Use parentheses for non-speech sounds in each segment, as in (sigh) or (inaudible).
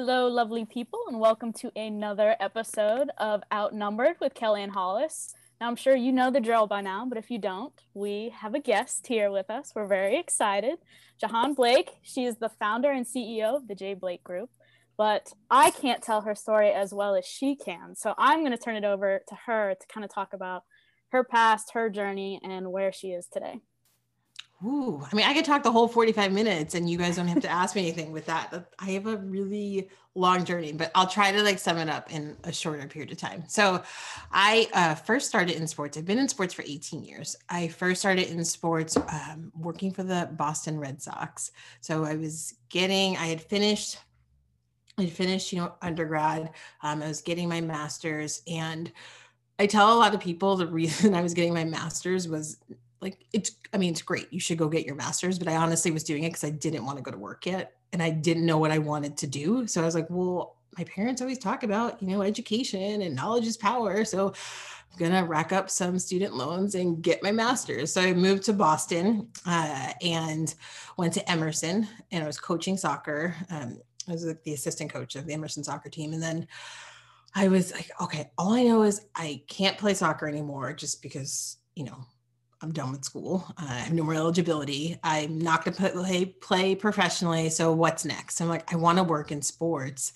Hello, lovely people, and welcome to another episode of Outnumbered with Kellyanne Hollis. Now, I'm sure you know the drill by now, but if you don't, we have a guest here with us. We're very excited. Jahan Blake, she is the founder and CEO of the J. Blake Group, but I can't tell her story as well as she can. So I'm going to turn it over to her to kind of talk about her past, her journey, and where she is today. Ooh, I mean, I could talk the whole 45 minutes and you guys don't have to ask me anything with that. I have a really long journey, but I'll try to like sum it up in a shorter period of time. So I uh, first started in sports. I've been in sports for 18 years. I first started in sports um, working for the Boston Red Sox. So I was getting, I had finished, I finished, you know, undergrad. Um, I was getting my master's and I tell a lot of people the reason (laughs) I was getting my master's was like it's i mean it's great you should go get your master's but i honestly was doing it because i didn't want to go to work yet and i didn't know what i wanted to do so i was like well my parents always talk about you know education and knowledge is power so i'm gonna rack up some student loans and get my master's. So i moved to boston uh, and went to emerson and i was coaching soccer um, i was like the assistant coach of the emerson soccer team and then i was like okay all i know is i can't play soccer anymore just because you know I'm done with school. I have no more eligibility. I'm not going to play, play professionally. So what's next? I'm like, I want to work in sports.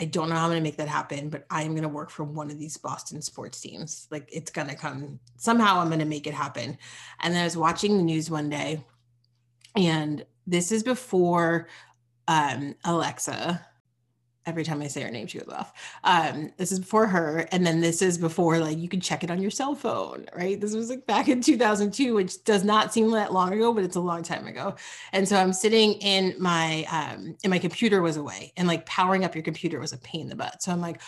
I don't know how I'm going to make that happen, but I'm going to work for one of these Boston sports teams. Like it's going to come somehow. I'm going to make it happen. And then I was watching the news one day, and this is before um, Alexa every time I say her name, she goes off. Um, this is before her, and then this is before like you can check it on your cell phone, right? This was like back in 2002, which does not seem that long ago, but it's a long time ago. And so I'm sitting in my um, and my computer was away, and like powering up your computer was a pain in the butt. So I'm like,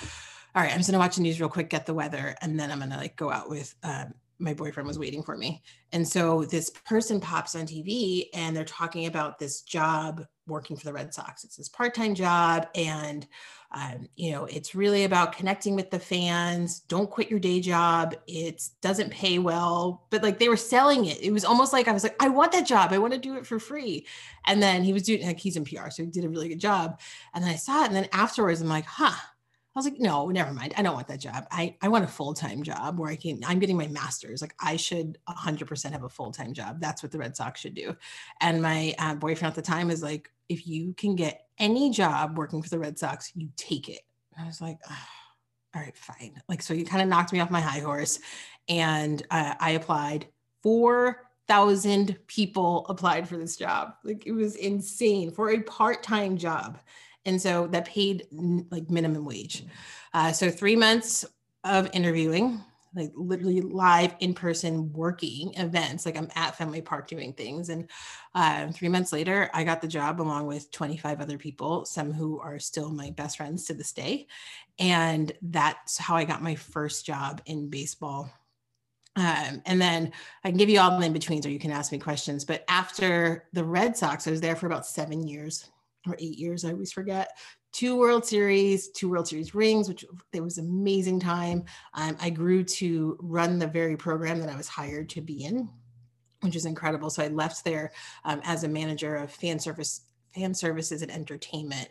all right, I'm just gonna watch the news real quick, get the weather, and then I'm gonna like go out with um, my boyfriend was waiting for me. And so this person pops on TV and they're talking about this job working for the Red Sox. It's this part-time job and um, you know, it's really about connecting with the fans. Don't quit your day job. It doesn't pay well, but like they were selling it. It was almost like I was like, I want that job. I want to do it for free. And then he was doing like he's in PR, so he did a really good job. And then I saw it, and then afterwards, I'm like, huh, I was like, no, never mind. I don't want that job. I, I want a full time job where I can, I'm getting my master's. Like, I should 100% have a full time job. That's what the Red Sox should do. And my uh, boyfriend at the time is like, if you can get any job working for the Red Sox, you take it. I was like, oh, all right, fine. Like, so you kind of knocked me off my high horse. And uh, I applied. 4,000 people applied for this job. Like, it was insane for a part time job and so that paid like minimum wage. Uh, so three months of interviewing, like literally live in person working events. Like I'm at Fenway Park doing things. And uh, three months later, I got the job along with 25 other people, some who are still my best friends to this day. And that's how I got my first job in baseball. Um, and then I can give you all the in betweens or you can ask me questions. But after the Red Sox, I was there for about seven years or eight years, I always forget. Two World Series, two World Series rings, which it was amazing time. Um, I grew to run the very program that I was hired to be in, which is incredible. So I left there um, as a manager of fan service, fan services and entertainment,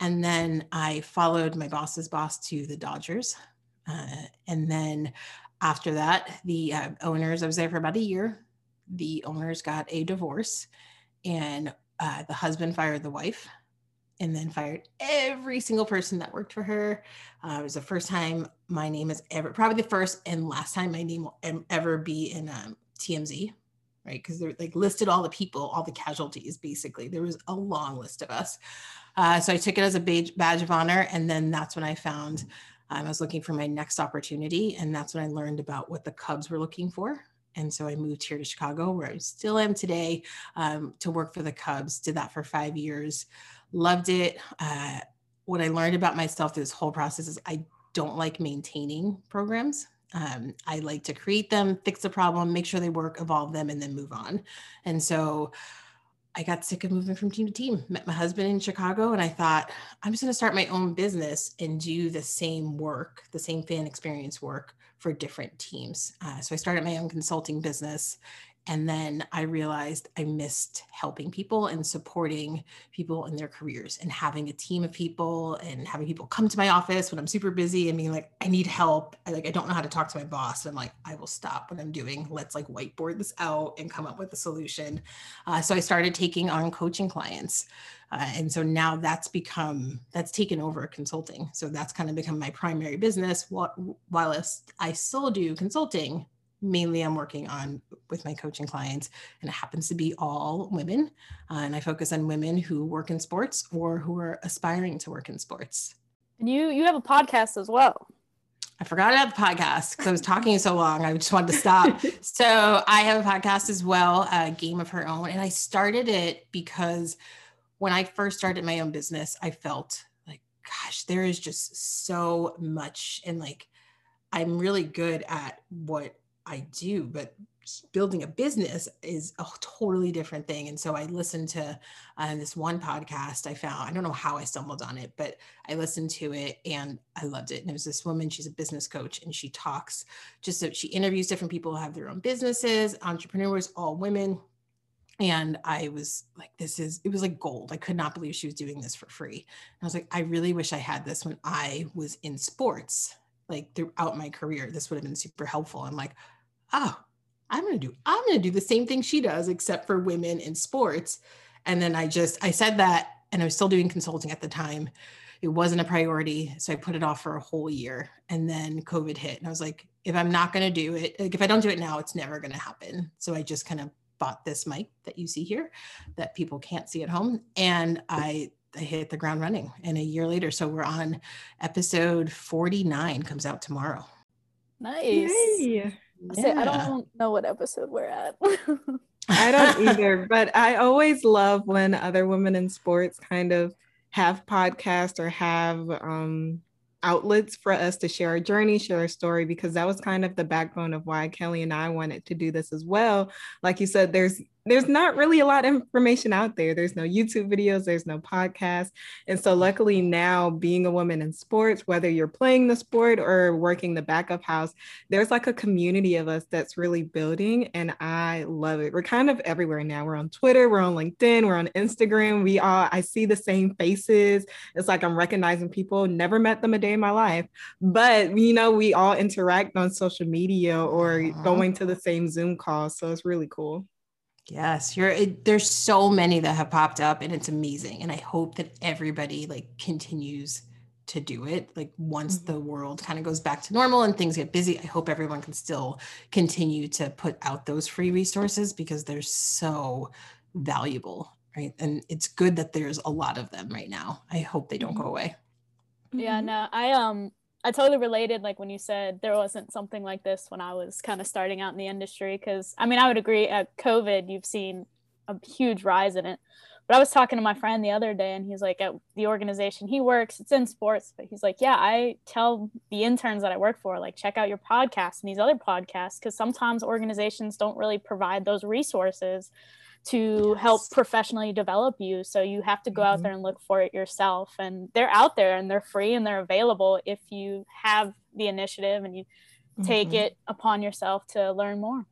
and then I followed my boss's boss to the Dodgers, uh, and then after that, the uh, owners. I was there for about a year. The owners got a divorce, and uh, the husband fired the wife and then fired every single person that worked for her. Uh, it was the first time my name is ever, probably the first and last time my name will ever be in um, TMZ, right? Because they're like listed all the people, all the casualties, basically. There was a long list of us. Uh, so I took it as a badge, badge of honor. And then that's when I found um, I was looking for my next opportunity. And that's when I learned about what the Cubs were looking for. And so I moved here to Chicago, where I still am today, um, to work for the Cubs. Did that for five years, loved it. Uh, what I learned about myself through this whole process is I don't like maintaining programs. Um, I like to create them, fix a problem, make sure they work, evolve them, and then move on. And so I got sick of moving from team to team. Met my husband in Chicago, and I thought, I'm just going to start my own business and do the same work, the same fan experience work for different teams. Uh, so I started my own consulting business And then I realized I missed helping people and supporting people in their careers and having a team of people and having people come to my office when I'm super busy and being like, I need help. I like, I don't know how to talk to my boss. I'm like, I will stop what I'm doing. Let's like whiteboard this out and come up with a solution. Uh, so I started taking on coaching clients. Uh, and so now that's become that's taken over consulting so that's kind of become my primary business while, while i still do consulting mainly I'm working on with my coaching clients, and it happens to be all women. Uh, and I focus on women who work in sports or who are aspiring to work in sports. And you you have a podcast as well. I forgot about the podcast because I was talking so long. I just wanted to stop. (laughs) so I have a podcast as well, a Game of Her Own, and I started it because when I first started my own business, I felt like, gosh, there is just so much, and like I'm really good at what I do, but building a business is a totally different thing. And so I listened to uh, this one podcast I found. I don't know how I stumbled on it, but I listened to it and I loved it. And it was this woman, she's a business coach, and she talks just so she interviews different people who have their own businesses, entrepreneurs, all women. And I was like, this is, it was like gold. I could not believe she was doing this for free. And I was like, I really wish I had this when I was in sports like throughout my career this would have been super helpful i'm like oh, I'm going to do, I'm going to do the same thing she does, except for women in sports. And then I just, I said that, and I was still doing consulting at the time. It wasn't a priority. So I put it off for a whole year. And then COVID hit. And I was like, if I'm not going to do it, like if I don't do it now, it's never going to happen. So I just kind of bought this mic that you see here that people can't see at home. And I, I hit the ground running. And a year later, so we're on episode 49, comes out tomorrow. Nice. Yay. I, say, I don't know what episode we're at. (laughs) I don't either, but I always love when other women in sports kind of have podcasts or have um, outlets for us to share our journey, share our story, because that was kind of the backbone of why Kelly and I wanted to do this as well. Like you said, there's there's not really a lot of information out there. There's no YouTube videos, there's no podcast. And so, luckily, now being a woman in sports, whether you're playing the sport or working the backup house, there's like a community of us that's really building. And I love it. We're kind of everywhere now. We're on Twitter, we're on LinkedIn, we're on Instagram. We all, I see the same faces. It's like I'm recognizing people, never met them a day in my life. But, you know, we all interact on social media or uh-huh. going to the same Zoom calls. So, it's really cool. Yes, you're it, there's so many that have popped up and it's amazing and I hope that everybody like continues to do it like once mm-hmm. the world kind of goes back to normal and things get busy I hope everyone can still continue to put out those free resources because they're so valuable right and it's good that there's a lot of them right now I hope they don't mm-hmm. go away yeah mm-hmm. no I um I totally related like when you said there wasn't something like this when I was kind of starting out in the industry because I mean I would agree at COVID you've seen a huge rise in it. But I was talking to my friend the other day and he's like at the organization he works it's in sports but he's like yeah I tell the interns that I work for like check out your podcast and these other podcasts because sometimes organizations don't really provide those resources to yes. help professionally develop you. So you have to go mm-hmm. out there and look for it yourself. And they're out there and they're free and they're available if you have the initiative and you mm-hmm. take it upon yourself to learn more.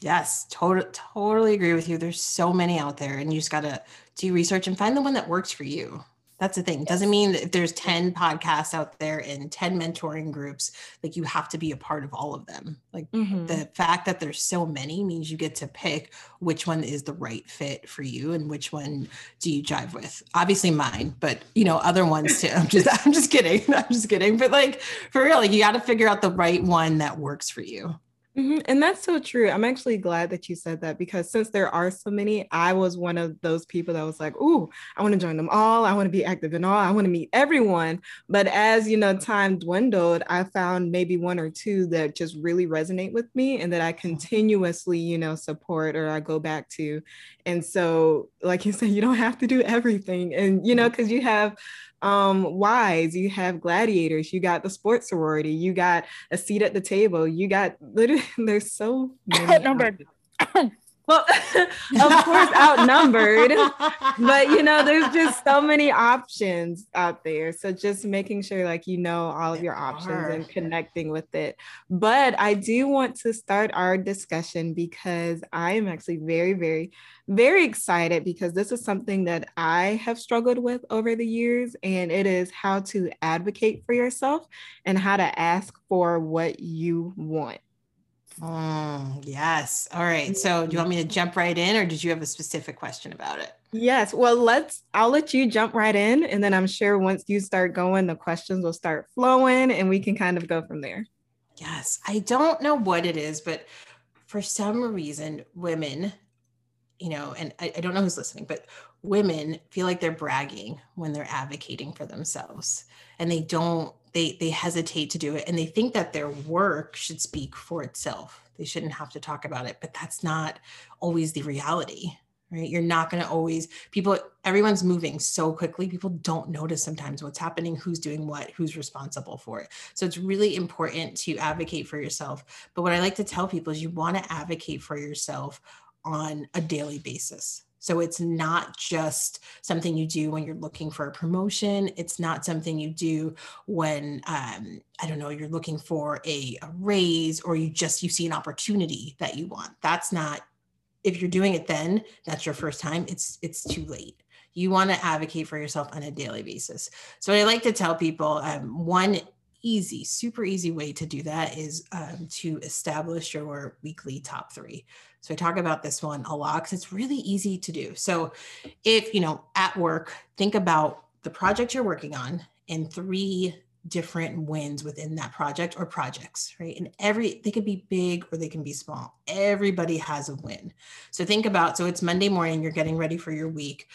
Yes, totally totally agree with you. There's so many out there and you just got to do research and find the one that works for you. That's the thing. Yes. Doesn't mean that if there's 10 podcasts out there and 10 mentoring groups, like you have to be a part of all of them. Like mm-hmm. the fact that there's so many means you get to pick which one is the right fit for you and which one do you jive with. Obviously mine, but you know, other ones too. I'm just (laughs) I'm just kidding. (laughs) I'm just kidding. But like for real, like you got to figure out the right one that works for you. Mm-hmm. And that's so true. I'm actually glad that you said that because since there are so many, I was one of those people that was like, "Ooh, I want to join them all. I want to be active in all. I want to meet everyone." But as you know, time dwindled, I found maybe one or two that just really resonate with me and that I continuously, you know, support or I go back to. And so, like you said, you don't have to do everything, and you know, because you have um, WISE, you have gladiators, you got the sports sorority, you got a seat at the table, you got (laughs) literally there's so (laughs) many. Number (laughs) Well, (laughs) of course, outnumbered, but you know, there's just so many options out there. So just making sure, like, you know, all of your options and connecting with it. But I do want to start our discussion because I am actually very, very, very excited because this is something that I have struggled with over the years, and it is how to advocate for yourself and how to ask for what you want. Mm, yes. All right. So, do you want me to jump right in, or did you have a specific question about it? Yes. Well, let's, I'll let you jump right in. And then I'm sure once you start going, the questions will start flowing and we can kind of go from there. Yes. I don't know what it is, but for some reason, women, you know, and I, I don't know who's listening, but women feel like they're bragging when they're advocating for themselves and they don't they they hesitate to do it and they think that their work should speak for itself. They shouldn't have to talk about it but that's not always the reality right? You're not going to always people everyone's moving so quickly people don't notice sometimes what's happening who's doing what who's responsible for it. So it's really important to advocate for yourself. But what i like to tell people is you want to advocate for yourself on a daily basis so it's not just something you do when you're looking for a promotion. It's not something you do when um, I don't know you're looking for a, a raise or you just you see an opportunity that you want. That's not if you're doing it then that's your first time. It's it's too late. You want to advocate for yourself on a daily basis. So I like to tell people um, one easy, super easy way to do that is um, to establish your weekly top three. So I talk about this one a lot because it's really easy to do. So if, you know, at work, think about the project you're working on and three different wins within that project or projects, right? And every they could be big or they can be small. Everybody has a win. So think about so it's Monday morning, you're getting ready for your week.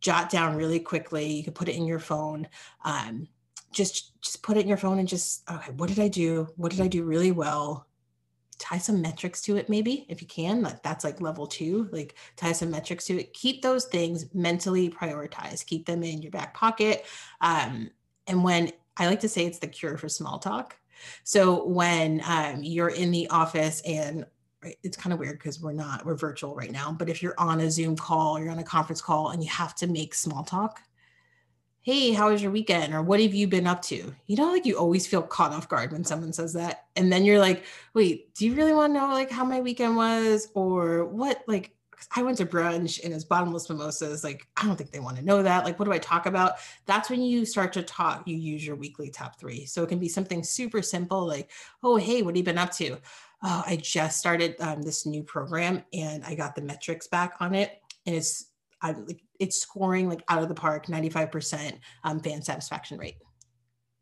Jot down really quickly. You can put it in your phone. Um, just just put it in your phone and just okay, what did I do? What did I do really well? Tie some metrics to it maybe if you can like that's like level two like tie some metrics to it. Keep those things mentally prioritized. Keep them in your back pocket. Um, and when i like to say it's the cure for small talk. So when um, you're in the office and it's kind of weird because we're not we're virtual right now but if you're on a zoom call you're on a conference call and you have to make small talk hey, how was your weekend? Or what have you been up to? You know, like you always feel caught off guard when someone says that. And then you're like, wait, do you really want to know like how my weekend was? Or what, like, I went to brunch and it's bottomless mimosas. Like, I don't think they want to know that. Like, what do I talk about? That's when you start to talk, you use your weekly top three. So it can be something super simple, like, oh, hey, what have you been up to? Oh, I just started um, this new program and I got the metrics back on it. And it's It's scoring like out of the park, 95% um, fan satisfaction rate.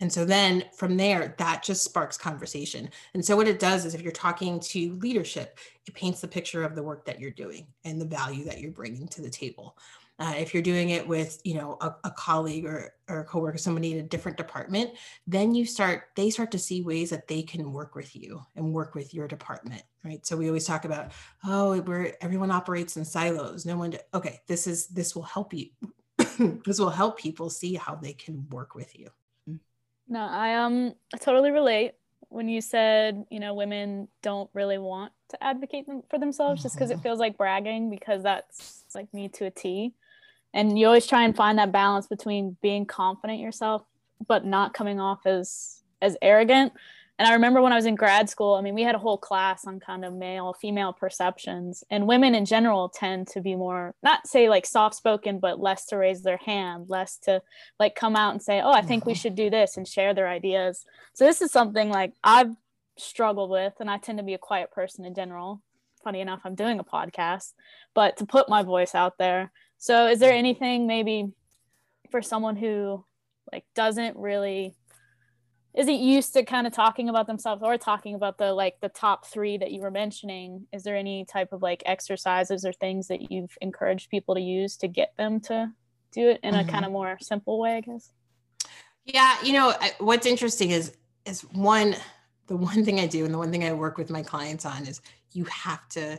And so then from there, that just sparks conversation. And so what it does is if you're talking to leadership, it paints the picture of the work that you're doing and the value that you're bringing to the table. Uh, if you're doing it with, you know, a, a colleague or, or a coworker, somebody in a different department, then you start, they start to see ways that they can work with you and work with your department, right? So we always talk about, oh, where everyone operates in silos. No one, okay, this is, this will help you. (coughs) this will help people see how they can work with you. No, I um I totally relate when you said, you know, women don't really want to advocate them for themselves just because it mm-hmm. feels like bragging because that's like me to a T and you always try and find that balance between being confident yourself but not coming off as as arrogant. And i remember when i was in grad school i mean we had a whole class on kind of male female perceptions. And women in general tend to be more not say like soft spoken but less to raise their hand less to like come out and say oh i think we mm-hmm. should do this and share their ideas. So this is something like i've struggled with and i tend to be a quiet person in general. Funny enough i'm doing a podcast but to put my voice out there so is there anything maybe for someone who like doesn't really isn't used to kind of talking about themselves or talking about the like the top three that you were mentioning is there any type of like exercises or things that you've encouraged people to use to get them to do it in mm-hmm. a kind of more simple way i guess yeah you know what's interesting is is one the one thing i do and the one thing i work with my clients on is you have to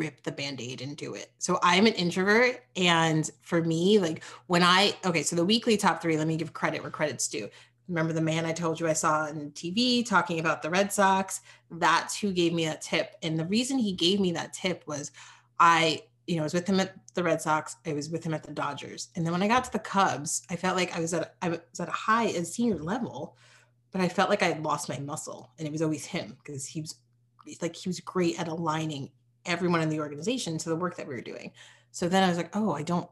rip the band-aid and do it. So I'm an introvert and for me like when I okay, so the weekly top 3, let me give credit where credit's due. remember the man I told you I saw on TV talking about the Red Sox? That's who gave me that tip. And the reason he gave me that tip was I, you know, I was with him at the Red Sox. I was with him at the Dodgers. And then when I got to the Cubs, I felt like I was at I was at a high a senior level, but I felt like I had lost my muscle. And it was always him because he was like he was great at aligning everyone in the organization to the work that we were doing. So then I was like, oh, I don't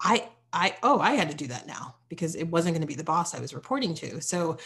I I oh, I had to do that now because it wasn't going to be the boss I was reporting to. So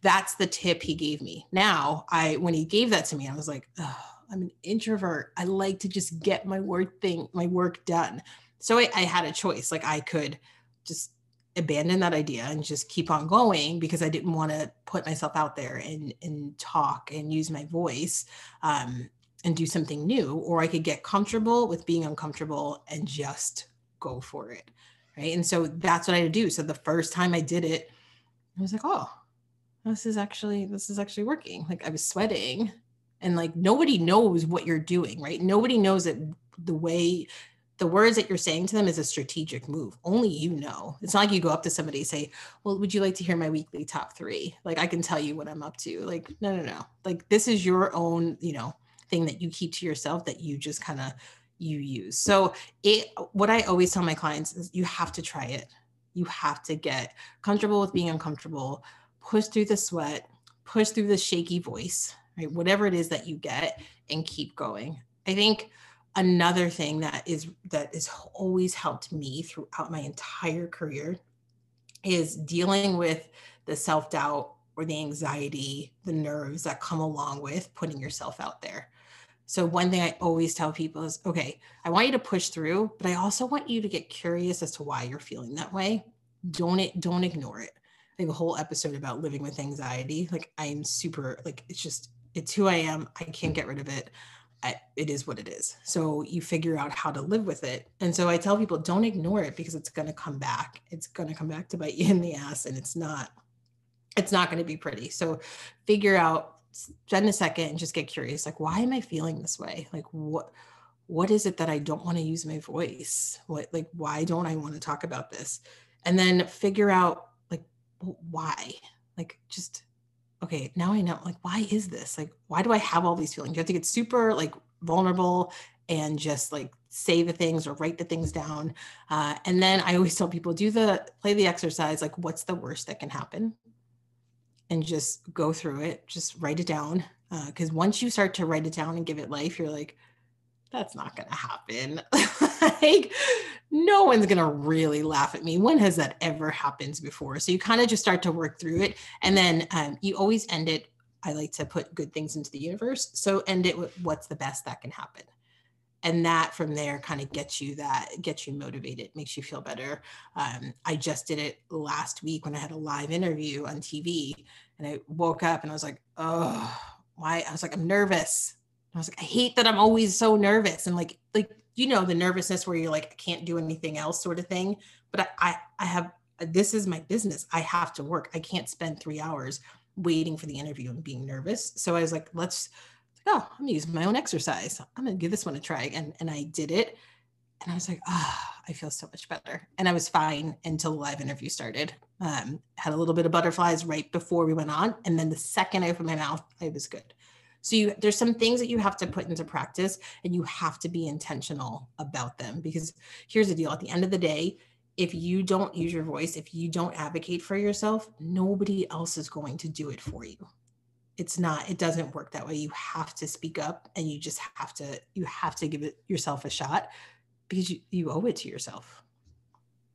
that's the tip he gave me. Now, I when he gave that to me, I was like, oh, I'm an introvert. I like to just get my work thing, my work done. So I, I had a choice. Like I could just abandon that idea and just keep on going because I didn't want to put myself out there and and talk and use my voice um, and do something new, or I could get comfortable with being uncomfortable and just go for it right? And so that's what i had to do. So the first time i did it i was like oh this is actually this is actually working. Like i was sweating and like nobody knows what you're doing right? Nobody knows that the way the words that you're saying to them is a strategic move. Only you know. It's not like you go up to somebody and say well would you like to hear my weekly top three? Like i can tell you what i'm up to. Like no no no. Like this is your own you know thing that you keep to yourself that you just kind of you use. So it what I always tell my clients is you have to try it. You have to get comfortable with being uncomfortable, push through the sweat, push through the shaky voice, right? Whatever it is that you get and keep going. I think another thing that is that has always helped me throughout my entire career is dealing with the self-doubt or the anxiety, the nerves that come along with putting yourself out there. So one thing I always tell people is, okay, I want you to push through, but I also want you to get curious as to why you're feeling that way. Don't it, don't ignore it. I have a whole episode about living with anxiety. Like I'm super, like it's just, it's who I am. I can't get rid of it. I, it is what it is. So you figure out how to live with it. And so I tell people, don't ignore it because it's going to come back. It's going to come back to bite you in the ass, and it's not. It's not going to be pretty. So figure out spend a second and just get curious like why am i feeling this way? Like what what is it that i don't want to use my voice? What like why don't i want to talk about this? And then figure out like why? Like just okay now i know like why is this? Like why do i have all these feelings? You have to get super like vulnerable and just like say the things or write the things down uh, and then i always tell people do the play the exercise like what's the worst that can happen and just go through it, just write it down. Because uh, once you start to write it down and give it life, you're like, that's not going to happen. (laughs) like, no one's going to really laugh at me. When has that ever happened before? So you kind of just start to work through it. And then um, you always end it. I like to put good things into the universe. So end it with what's the best that can happen and that from there kind of gets you that gets you motivated makes you feel better. Um, i just did it last week when i had a live interview on tv and i woke up and i was like oh why? I was like i'm nervous. I was like i hate that i'm always so nervous and like like you know the nervousness where you're like i can't do anything else sort of thing but i i, I have this is my business i have to work i can't spend three hours waiting for the interview and being nervous so i was like let's oh, I'm gonna use my own exercise. I'm gonna give this one a try. And and I did it. And I was like, oh, I feel so much better. And I was fine until the live interview started. Um, had a little bit of butterflies right before we went on. And then the second I opened my mouth, I was good. So you there's some things that you have to put into practice and you have to be intentional about them because here's the deal at the end of the day if you don't use your voice if you don't advocate for yourself nobody else is going to do it for you it's not it doesn't work that way you have to speak up and you just have to you have to give it yourself a shot because you, you owe it to yourself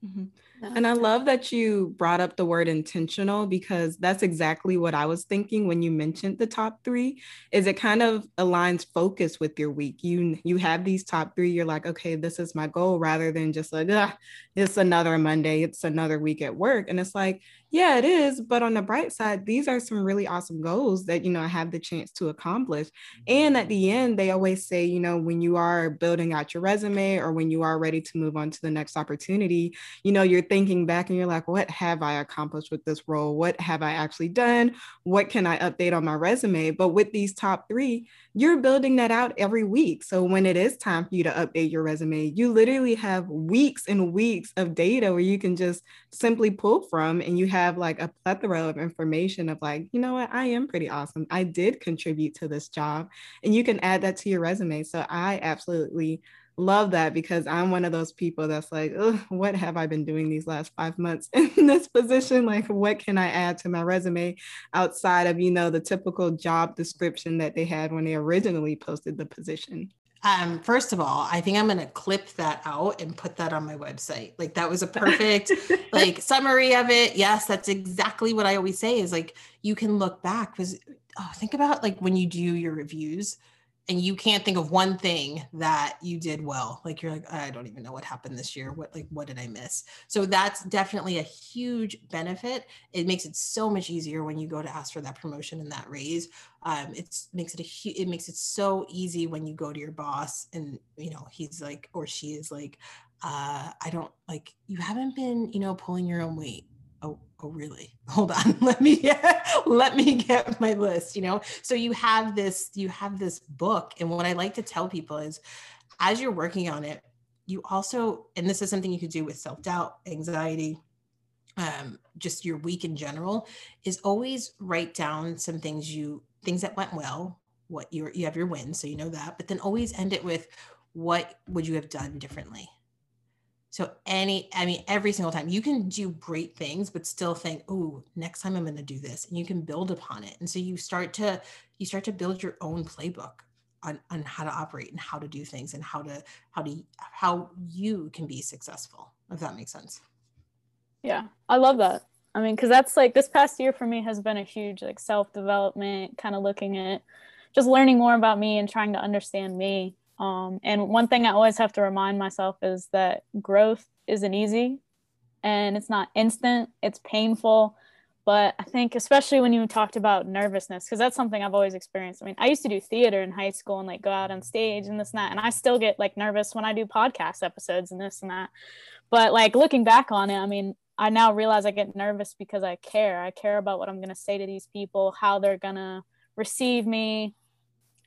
mm-hmm. And I love that you brought up the word intentional because that's exactly what I was thinking when you mentioned the top 3 is it kind of aligns focus with your week. You you have these top 3 you're like okay this is my goal rather than just like ah, it's another Monday, it's another week at work and it's like yeah, it is, but on the bright side these are some really awesome goals that you know I have the chance to accomplish. And at mm-hmm. the end they always say, you know, when you are building out your resume or when you are ready to move on to the next opportunity, you know, you're thinking back and you're like, what have I accomplished with this role? What have I actually done? What can I update on my resume? But with these top three, you're building that out every week. So when it is time for you to update your resume, you literally have weeks and weeks of data where you can just simply pull from and you have have like a plethora of information of like, you know what, I am pretty awesome. I did contribute to this job. And you can add that to your resume. So I absolutely love that because I'm one of those people that's like, what have I been doing these last five months (laughs) in this position? Like, what can I add to my resume outside of, you know, the typical job description that they had when they originally posted the position? Um, first of all, I think I'm gonna clip that out and put that on my website. Like that was a perfect (laughs) like summary of it. Yes, that's exactly what I always say is like you can look back because oh, think about like when you do your reviews, and you can't think of one thing that you did well like you're like i don't even know what happened this year. What like what did i miss? So that's definitely a huge benefit. It makes it so much easier when you go to ask for that promotion and that raise. Um it makes it a it makes it so easy when you go to your boss and you know he's like or she is like uh i don't like you haven't been you know pulling your own weight oh oh really? (laughs) Hold on. (laughs) Let me let me get my list you know? So you have this you have this book and what i like to tell people is as you're working on it you also and this is something you could do with self-doubt anxiety um, just your week in general is always write down some things you things that went well what you you have your wins so you know that but then always end it with what would you have done differently so any, I mean, every single time you can do great things, but still think, oh, next time I'm going to do this, and you can build upon it. And so you start to you start to build your own playbook on, on how to operate and how to do things and how to how to how you can be successful. If that makes sense. Yeah, I love that. I mean, because that's like this past year for me has been a huge like self development, kind of looking at just learning more about me and trying to understand me um, and one thing I always have to remind myself is that growth isn't easy and it's not instant, it's painful. But I think, especially when you talked about nervousness, because that's something I've always experienced. I mean, I used to do theater in high school and like go out on stage and this and that. And I still get like nervous when I do podcast episodes and this and that. But like looking back on it, I mean, I now realize I get nervous because I care. I care about what I'm going to say to these people, how they're going to receive me,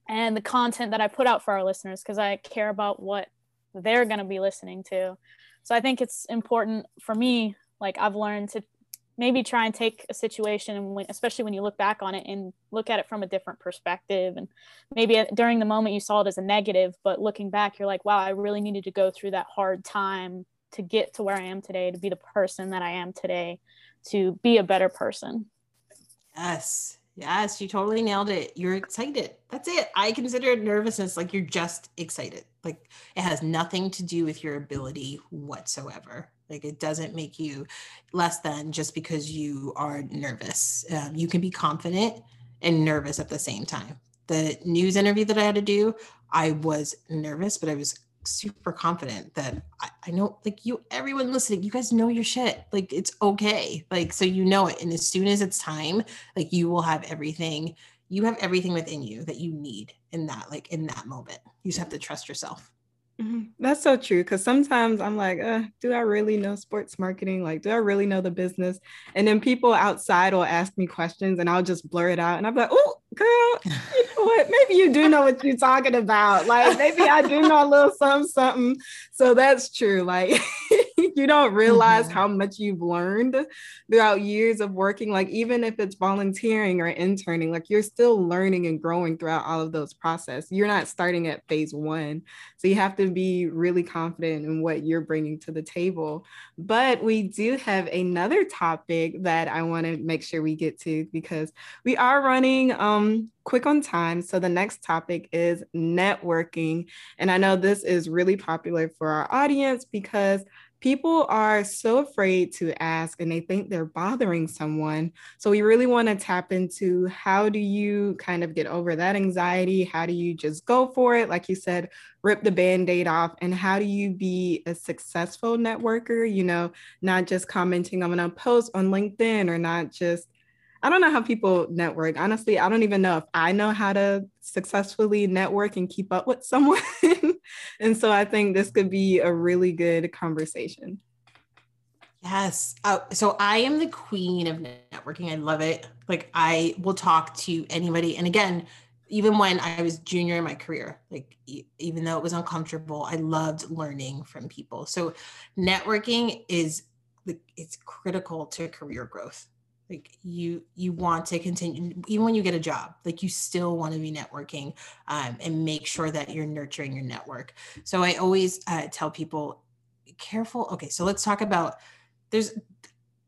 and the content that I put out for our listeners because I care about what they're going to be listening to. So I think it's important for me, like I've learned to maybe try and take a situation and when, especially when you look back on it and look at it from a different perspective. And maybe during the moment you saw it as a negative but looking back you're like wow i really needed to go through that hard time to get to where i am today to be the person that i am today to be a better person. Yes Yes, you totally nailed it. You're excited. That's it. I consider nervousness like you're just excited. Like it has nothing to do with your ability whatsoever. Like it doesn't make you less than just because you are nervous. Um, you can be confident and nervous at the same time. The news interview that I had to do, I was nervous, but I was super confident that I, I, know like you everyone listening you guys know your shit. Like it's okay. Like so you know it. And as soon as it's time like you will have everything you have everything within you that you need in that like in that moment. You just have to trust yourself Mm-hmm. That's so true. Because sometimes I'm like, uh, do I really know sports marketing? Like, do I really know the business? And then people outside will ask me questions and I'll just blur it out. And I'm like, oh, girl, you know what? Maybe you do know what you're talking about. Like, maybe I do know a little something, something. So that's true. Like, (laughs) you don't realize mm-hmm. how much you've learned throughout years of working. Like, even if it's volunteering or interning, like, you're still learning and growing throughout all of those processes. You're not starting at phase one. So you have to be really confident in what you're bringing to the table. But we do have another topic that I want to make sure we get to because we are running um, quick on time. So the next topic is networking. And I know this is really popular for our audience because people are so afraid to ask and they think they're bothering someone. So we really want to tap into how do you kind of get over that anxiety? How do you just go for it? Like you said, rip the band-aid off and how do you be a successful networker, you know, not just commenting on a post on LinkedIn or not just I don't know how people network. Honestly, I don't even know if I know how to successfully network and keep up with (laughs) someone. and so I think this could be a really good conversation. Yes. Uh, so I am the queen of networking. I love it. Like I will talk to anybody. And again, even when I was junior in my career, like e- even though it was uncomfortable, I loved learning from people. So networking is it's critical to career growth like you you want to continue even when you get a job like you still want to be networking um, and make sure that you're nurturing your network. So i always uh, tell people careful okay so let's talk about there's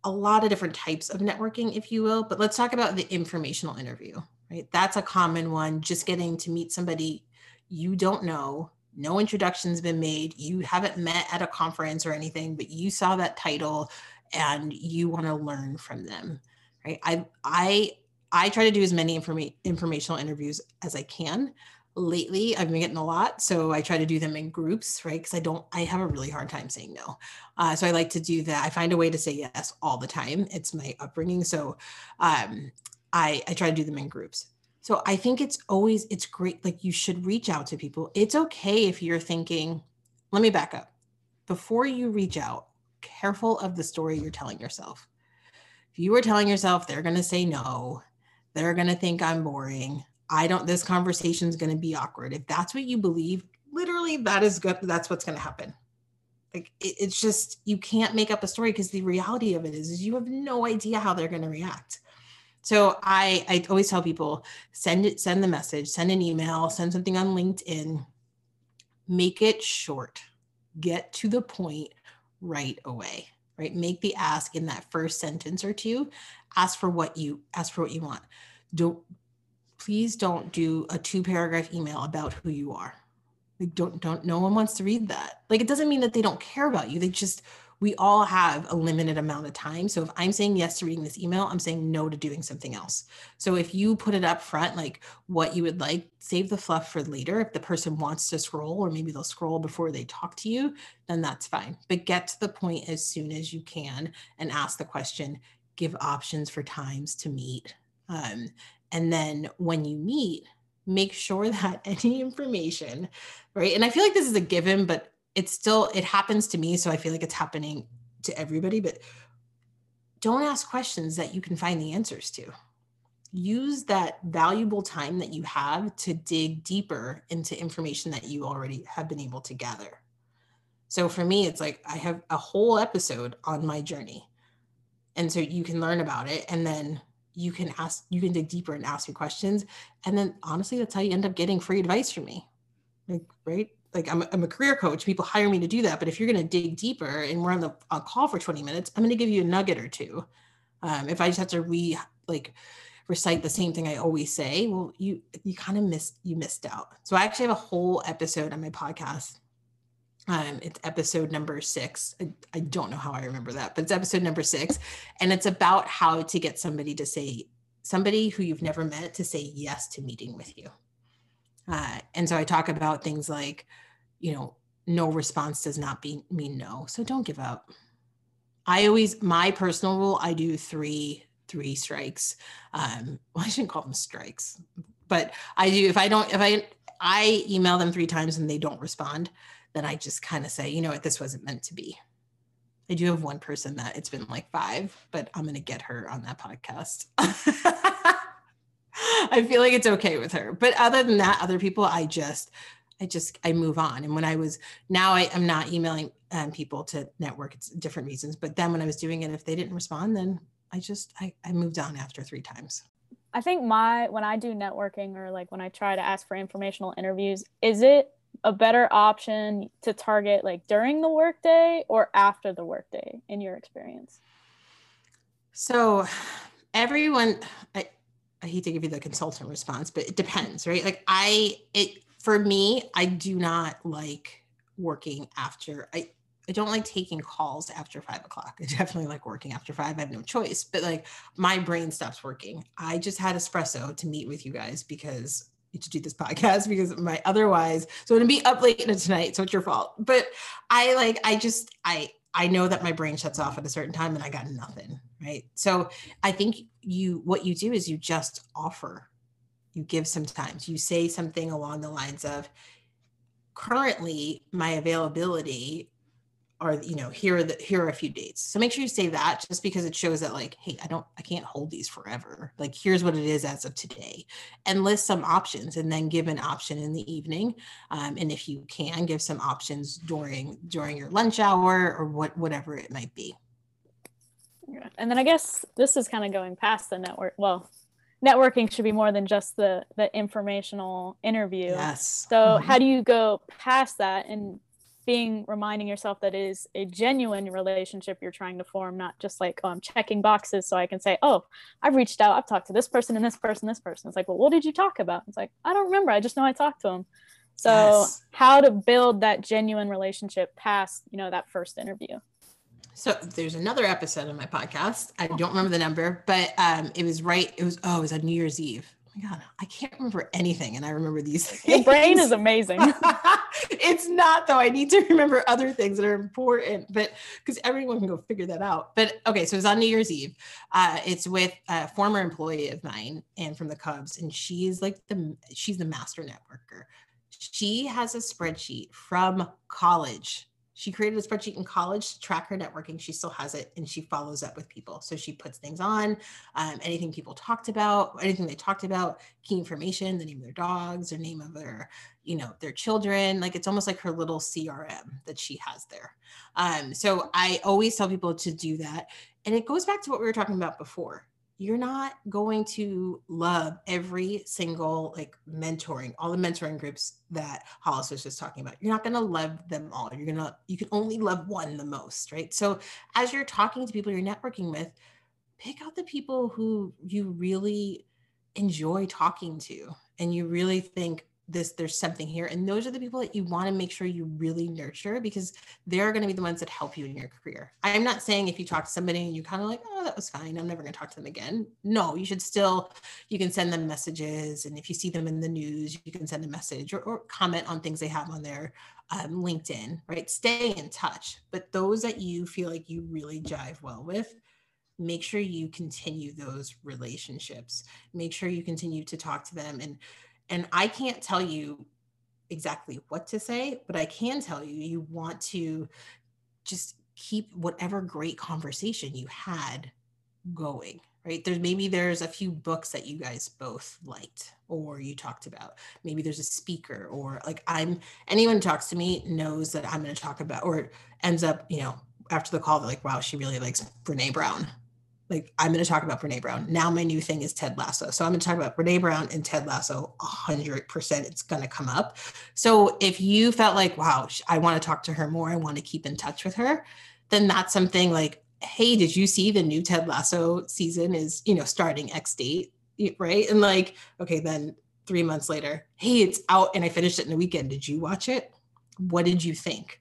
a lot of different types of networking if you will but let's talk about the informational interview right? That's a common one just getting to meet somebody you don't know no introduction's been made you haven't met at a conference or anything but you saw that title and you want to learn from them right? I i i try to do as many informa- informational interviews as i can. Lately i've been getting a lot so i try to do them in groups right? Because i don't i have a really hard time saying no. Uh, so i like to do that. I find a way to say yes all the time. It's my upbringing so um, i i try to do them in groups. So i think it's always it's great like you should reach out to people. It's okay if you're thinking let me back up. Before you reach out careful of the story you're telling yourself. You were telling yourself they're going to say no, they're going to think I'm boring, I don't, this conversation is going to be awkward. If that's what you believe, literally that is good. That's what's going to happen. Like it, it's just, you can't make up a story because the reality of it is, is you have no idea how they're going to react. So I, I always tell people send it, send the message, send an email, send something on LinkedIn, make it short, get to the point right away right? Make the ask in that first sentence or two. Ask for what you ask for what you want. Don't please don't do a two paragraph email about who you are. Like don't don't no one wants to read that. Like it doesn't mean that they don't care about you. They just we all have a limited amount of time. So if I'm saying yes to reading this email, I'm saying no to doing something else. So if you put it up front, like what you would like, save the fluff for later. If the person wants to scroll, or maybe they'll scroll before they talk to you, then that's fine. But get to the point as soon as you can and ask the question, give options for times to meet. Um, and then when you meet, make sure (laughs) that any information, right? And I feel like this is a given, but it's still it happens to me so i feel like it's happening to everybody but don't ask questions that you can find the answers to. Use that valuable time that you have to dig deeper into information that you already have been able to gather. So for me it's like i have a whole episode on my journey and so you can learn about it and then you can ask you can dig deeper and ask your questions and then honestly that's how you end up getting free advice from me. Like right like I'm, I'm a career coach people hire me to do that but if you're going to dig deeper and we're on the on call for 20 minutes i'm going to give you a nugget or two um, if i just have to re like recite the same thing i always say well you you kind of missed you missed out so i actually have a whole episode on my podcast um, it's episode number six. I, I don't know how I remember that, but it's episode number six. And it's about how to get somebody to say, somebody who you've never met to say yes to meeting with you. Uh, and so I talk about things like, you know, no response does not be, mean no. So don't give up. I always, my personal rule, I do three, three strikes. Um, (laughs) well, I shouldn't call them strikes, but I do, if I don't, if I, I email them three times and they don't respond, then I just kind of say, you know what, this wasn't meant to be. I do have one person that it's been like five, but I'm going to get her on that podcast. (laughs) (laughs) I feel like it's okay with her. But other than that, other people, I just, I just, I move on. And when I was, now I am not emailing um, people to network. It's different reasons. But then when I was doing it, if they didn't respond, then I just, I, I moved on after three times. I think my, when I do networking or like when I try to ask for informational interviews, is it a better option to target like during the workday or after the workday in your experience? So everyone, I, I hate to give you the consultant response, but it depends, right? Like I it for me, I do not like working after I I don't like taking calls after five o'clock. I (laughs) definitely like working after five. I have no choice, but like my brain stops working. I just had espresso to meet with you guys because to do this (laughs) podcast because my otherwise so I'm gonna be up late tonight, so it's your fault. But I like I just I I know that my brain shuts off at a certain time and I got nothing, right? So I think you what you do is you just offer. You give sometimes. You say something along the lines of currently my availability are you know here are the here are a few dates so make sure you say that just because it shows that like hey i don't i can't hold these forever like here's what it is as of today and list some options and then give an option in the evening um, and if you can give some options during during your lunch hour or what whatever it might be And then I guess this is kind of going past the network. Well, networking should be more than just the the informational interview. Yes. So Mhm. how do you go past that and being reminding yourself that it is a genuine relationship you're trying to form, not just like, oh, I'm checking boxes so I can say, oh, I've reached out, I've talked to this person and this person, this person. It's like, well, what did you talk about? It's like, I don't remember. I just know I talked to them. So Yes. how to build that genuine relationship past, you know, that first interview. So there's another episode of my podcast. I don't remember the number, but um, it was right. It was oh, it was on New Year's Eve. My God, I can't remember anything, and I remember these. things. (laughs) Your brain is amazing. (laughs) it's not though. I need to remember other things that are important, but because everyone can go figure that out. But okay, so it's on New Year's Eve. Uh, it's with a former employee of mine and from the Cubs, and she's like the she's the master networker. She has a spreadsheet from college. She created a spreadsheet in college to track her networking. She still has it, and she follows up with people. So she puts things on, um, anything people talked about, anything they talked about, key information, the name of their dogs, their name of their you know their children like it's almost like her little crm that she has there um, so i always tell people to do that and it goes back to what we were talking about before you're not going to love every single like mentoring all the mentoring groups that hollis was just talking about. You're not going to love them all. You're going to you can only love one the most right? So as you're talking to people you're networking with pick out the people who you really enjoy talking to and you really think this there's something here and those are the people that you want to make sure you really nurture because they're going to be the ones that help you in your career. I'm not saying if you talk to somebody and you kind of like oh that was fine i'm never going to talk to them again. No you should still you can send them messages and if you see them in the news you can send a message or, or comment on things they have on their um, linkedin right? Stay in touch but those that you feel like you really jive well with make sure you continue those relationships. Make sure you continue to talk to them and and I can't tell you exactly what to say, but I can tell you you want to just keep whatever great conversation you had going right? There's maybe there's a few books that you guys both liked or you talked about. Maybe there's a speaker or like i'm anyone who talks to me knows that i'm going to talk about or ends up you know after the call they're like wow she really likes brene brown like I'm going to talk about Brene Brown. Now my new thing is Ted Lasso. So I'm going to talk about Brene Brown and Ted Lasso. Hundred percent, it's going to come up. So if you felt like, wow, I want to talk to her more, I want to keep in touch with her, then that's something like, hey, did you see the new Ted Lasso season is you know starting X date, right? And like, okay, then three months later, hey, it's out and I finished it in a weekend. Did you watch it? What did you think?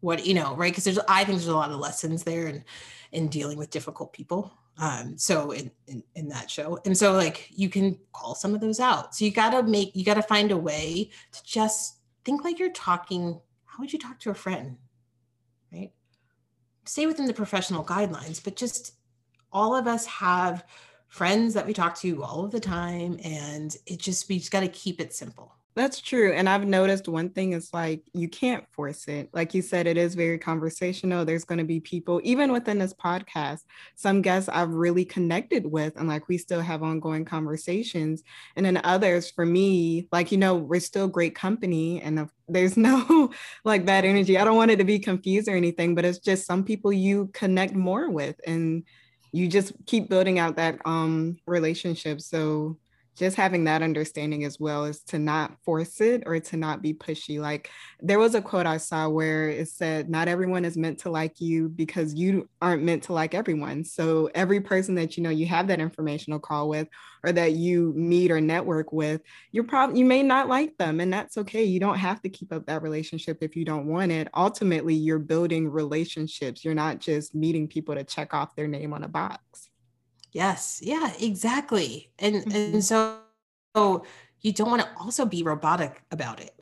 What you know, right? Because there's, I think there's a lot of lessons there and in dealing with difficult people um so in, in in that show. And so like you can call some of those out. So you got to make you got to find a way to just think like you're talking how would you talk to a friend right? Stay within the professional guidelines but just all of us have friends that we talk to all of the time and it just we just got to keep it simple That's true. And I've noticed one thing is like you can't force it. Like you said, it is very conversational. There's going to be people, even within this podcast, some guests I've really connected with, and like we still have ongoing conversations. And then others, for me, like, you know, we're still great company and (laughs) there's no like bad energy. I don't want it to be confused or anything, but it's just some people you connect more with and you just keep building out that um relationship. So just having that understanding as well is to not force it or to not be pushy. Like there was a quote I saw where it said, Not everyone is meant to like you because you aren't meant to like everyone. So every person that you know you have that informational call with or that you meet or network with, you're probably you may not like them. And that's okay. You don't have to keep up that relationship if you don't want it. Ultimately, you're building relationships. You're not just meeting people to check off their name on a box. Yes, yeah, exactly. And Mhm. and so, so you don't want to also be robotic about it.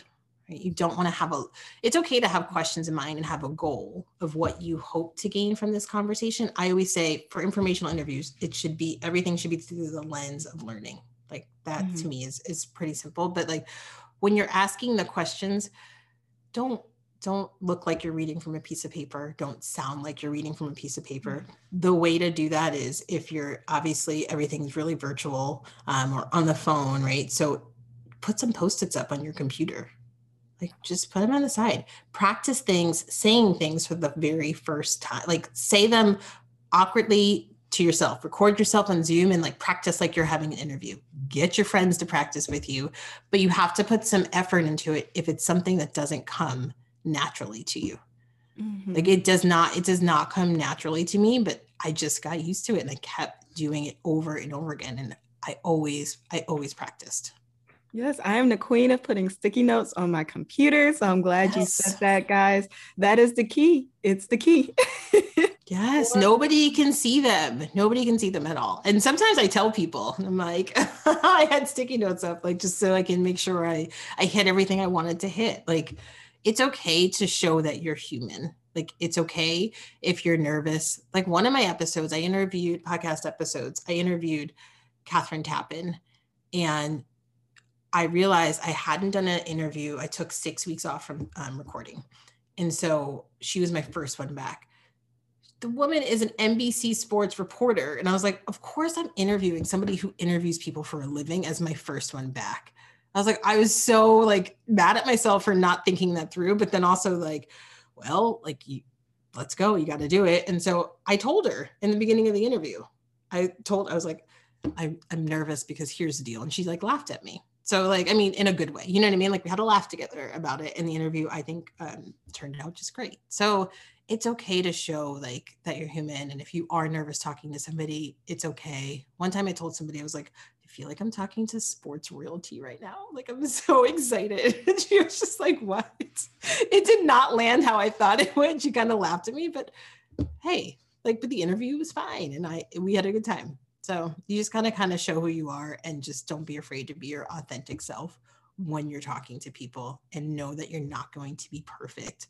Right? You don't want to have a it's okay to have questions in mind and have a goal of what you hope to gain from this conversation. I always say for informational interviews, it should be everything should be through the lens of learning. Like that to Mhm. me is is pretty simple. But like when you're asking the questions, don't don't look like you're reading from a piece of paper. Don't sound like you're reading from a piece of paper the way to do that is if you're obviously everything's really virtual um, or on the phone, right? So put some post-its up on your computer. Like just put them on the side. Practice things, saying things for the very first time. Like say them awkwardly to yourself. Record yourself on Zoom and like practice like you're having an interview. Get your friends to practice with you, but you have to put some effort into it if it's something that doesn't come naturally to you. Mm-hmm. Like it does not, it does not come naturally to me, but I just got used to it and I kept doing it over and over again. And I always, I always practiced. Yes, I am the queen of putting sticky notes on my computer. So I'm glad yes. you said that, guys. That is the key. It's the key. (laughs) yes, nobody can see them. Nobody can see them at all. And sometimes I tell people, I'm like, (laughs) I had sticky notes up, like just so I can make sure I I hit everything I wanted to hit. Like it's okay to show that you're human. Like it's okay if you're nervous. Like one of my episodes, I interviewed podcast episodes. I interviewed Kathryn Tappen, and I realized I hadn't done an interview. I took six weeks off from um, recording. And so she was my first one back. The woman is an NBC sports reporter. And I was like, of course, I'm interviewing somebody who interviews people for a living as my first one back. I was like, I was so like mad at myself for not thinking that through, but then also like, well, like you, let's go, you got to do it. And so I told her in the beginning of the interview, I told, I was like, I, I'm nervous because here's the deal. And she like laughed at me. So like, I mean, in a good way, you know what I mean? Like we had a laugh together about it in the interview. I think um, turned out just great. So it's okay to show like that you're human. And if you are nervous talking to somebody, it's okay. One time I told somebody, I was like, I feel like I'm talking to sports royalty right now. Like I'm (laughs) so excited. (laughs) And she was just like, what? It did not land how I thought it would. She kind of laughed at me, but hey, like, but the interview was fine. And I, we had a good time. So you just kind of kind of show who you are and just don't be afraid to be your authentic self when you're talking to people and know that you're not going to be perfect.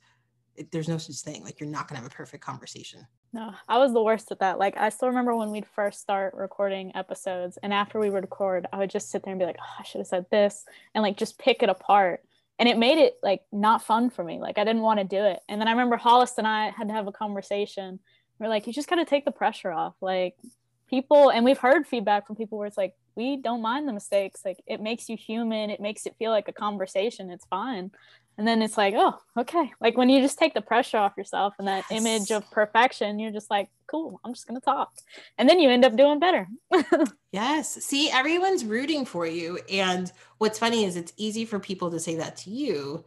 There's no such thing. Like you're not to have a perfect conversation. No, I was the worst at that. Like I still remember when we'd first start recording episodes and after we would record, I would just sit there and be like, oh, I should have said this and like just pick it apart. And it made it like not fun for me. Like I didn't want to do it. And then I remember Hollis and I had to have a conversation. We're like, you just got to take the pressure off. Like people and we've heard feedback from people where it's like we don't mind the mistakes like it makes you human it makes it feel like a conversation it's fine and then it's like oh okay like when you just take the pressure off yourself and that yes. image of perfection you're just like cool i'm just gonna talk and then you end up doing better (laughs) yes see everyone's rooting for you and what's funny is it's easy for people to say that to you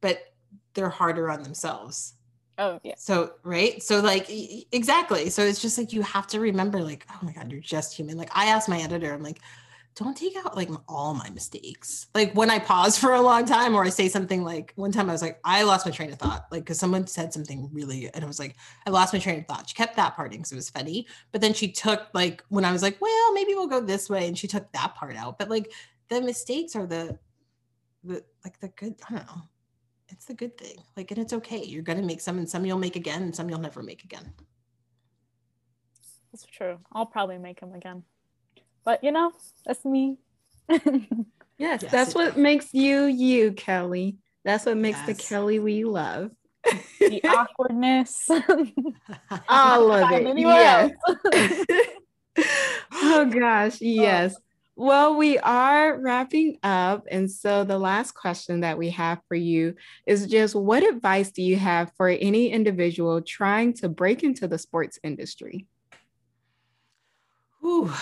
but they're harder on themselves Oh, yeah. So, right. So, like, exactly. So, it's just like you have to remember, like, oh my God, you're just human. Like, I asked my editor, I'm like, don't take out like all my mistakes. Like, when I pause for a long time or I say something like, one time I was like, I lost my train of thought, like, because someone said something really, and I was like, I lost my train of thought. She kept that part in because it was funny. But then she took, like, when I was like, well, maybe we'll go this way, and she took that part out. But like, the mistakes are the, the, like, the good, I don't know it's the good thing. Like, and it's okay. You're to make some, and some you'll make again, and some you'll never make again. That's true. I'll probably make them again. But, you know, that's me. (laughs) yes, yes, that's what makes you you, Kelly. That's what makes yes. the Kelly we love. the awkwardness. (laughs) (laughs) All of it. Yes. oh gosh, oh. yes. Well, we are wrapping up. And so the last question that we have for you is just what advice do you have for any individual trying to break into the sports industry? Ooh,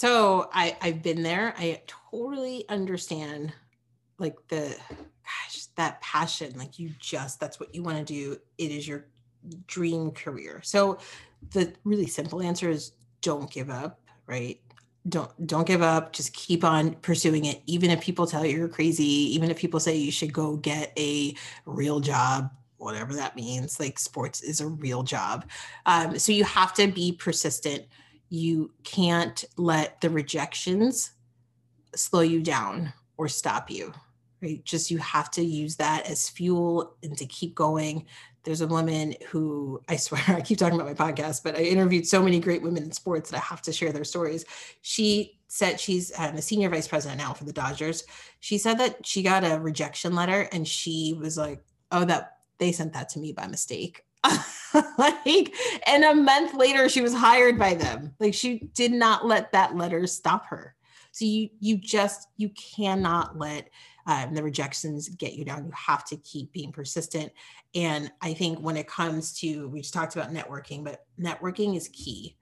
so I, I've been there. I totally understand like the gosh, that passion. Like you just that's what you want to do. It is your dream career. So the really simple answer is don't give up, right? don't don't give up just keep on pursuing it even if people tell you you're crazy even if people say you should go get a real job whatever that means like sports is a real job um, so you have to be persistent you can't let the rejections slow you down or stop you right just you have to use that as fuel and to keep going there's a woman who I swear (laughs) I keep talking about my podcast, but I interviewed so many great women in sports that I have to share their stories. She said she's um, a senior vice president now for the Dodgers. She said that she got a rejection letter and she was like, "Oh, that they sent that to me by mistake." (laughs) like, and a month later, she was hired by them. Like, she did not let that letter stop her. So you you just you cannot let um, the rejections get you down. You have to keep being persistent. And I think when it comes to we just talked about networking, but networking is key.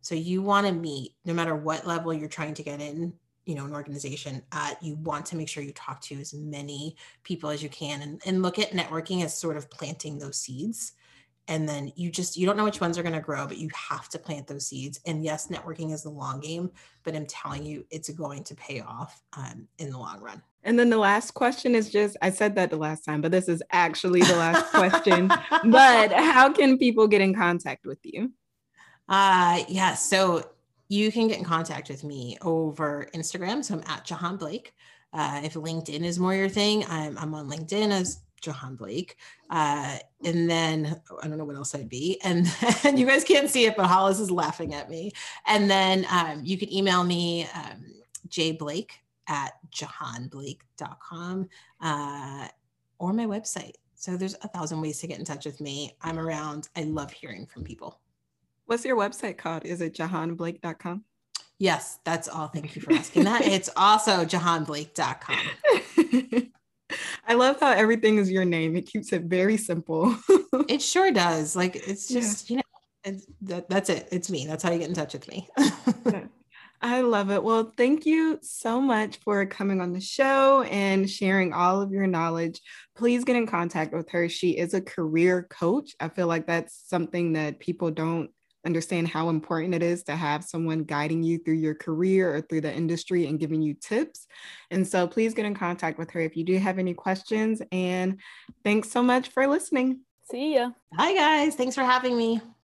So you want to meet no matter what level you're trying to get in you know an organization uh, you want to make sure you talk to as many people as you can and, and look at networking as sort of planting those seeds and then you just you don't know which ones are going to grow but you have to plant those seeds. And yes networking is the long game but i'm telling you it's going to pay off um, in the long run. And then the last question is just i said that the last time but this is actually the last (laughs) question. But how can people get in contact with you? Uh yeah so you can get in contact with me over instagram. So i'm at jahan blake. Uh, if linkedin is more your thing i'm, I'm on linkedin as Jahan Blake. Uh, and then I don't know what else I'd be. And then (laughs) you guys can't see it, but Hollis is laughing at me. And then um, you can email me, um, jblake at jahanblake.com uh, or my website. So there's a thousand ways to get in touch with me. I'm around. I love hearing from people. What's your website called? Is it jahanblake.com? Yes, that's all. Thank you for asking that. (laughs) it's also jahanblake.com. (laughs) I love how everything is your name. It keeps it very simple. it sure does. Like it's just, yeah. you know, that, that's it. It's me. That's how you get in touch with me. I love it. Well, thank you so much for coming on the show and sharing all of your knowledge. Please get in contact with her. She is a career coach. I feel like that's something that people don't understand how important it is to have someone guiding you through your career or through the industry and giving you tips. And so please get in contact with her if you do have any questions. And thanks so much for listening. See ya. Hi, guys. Thanks for having me.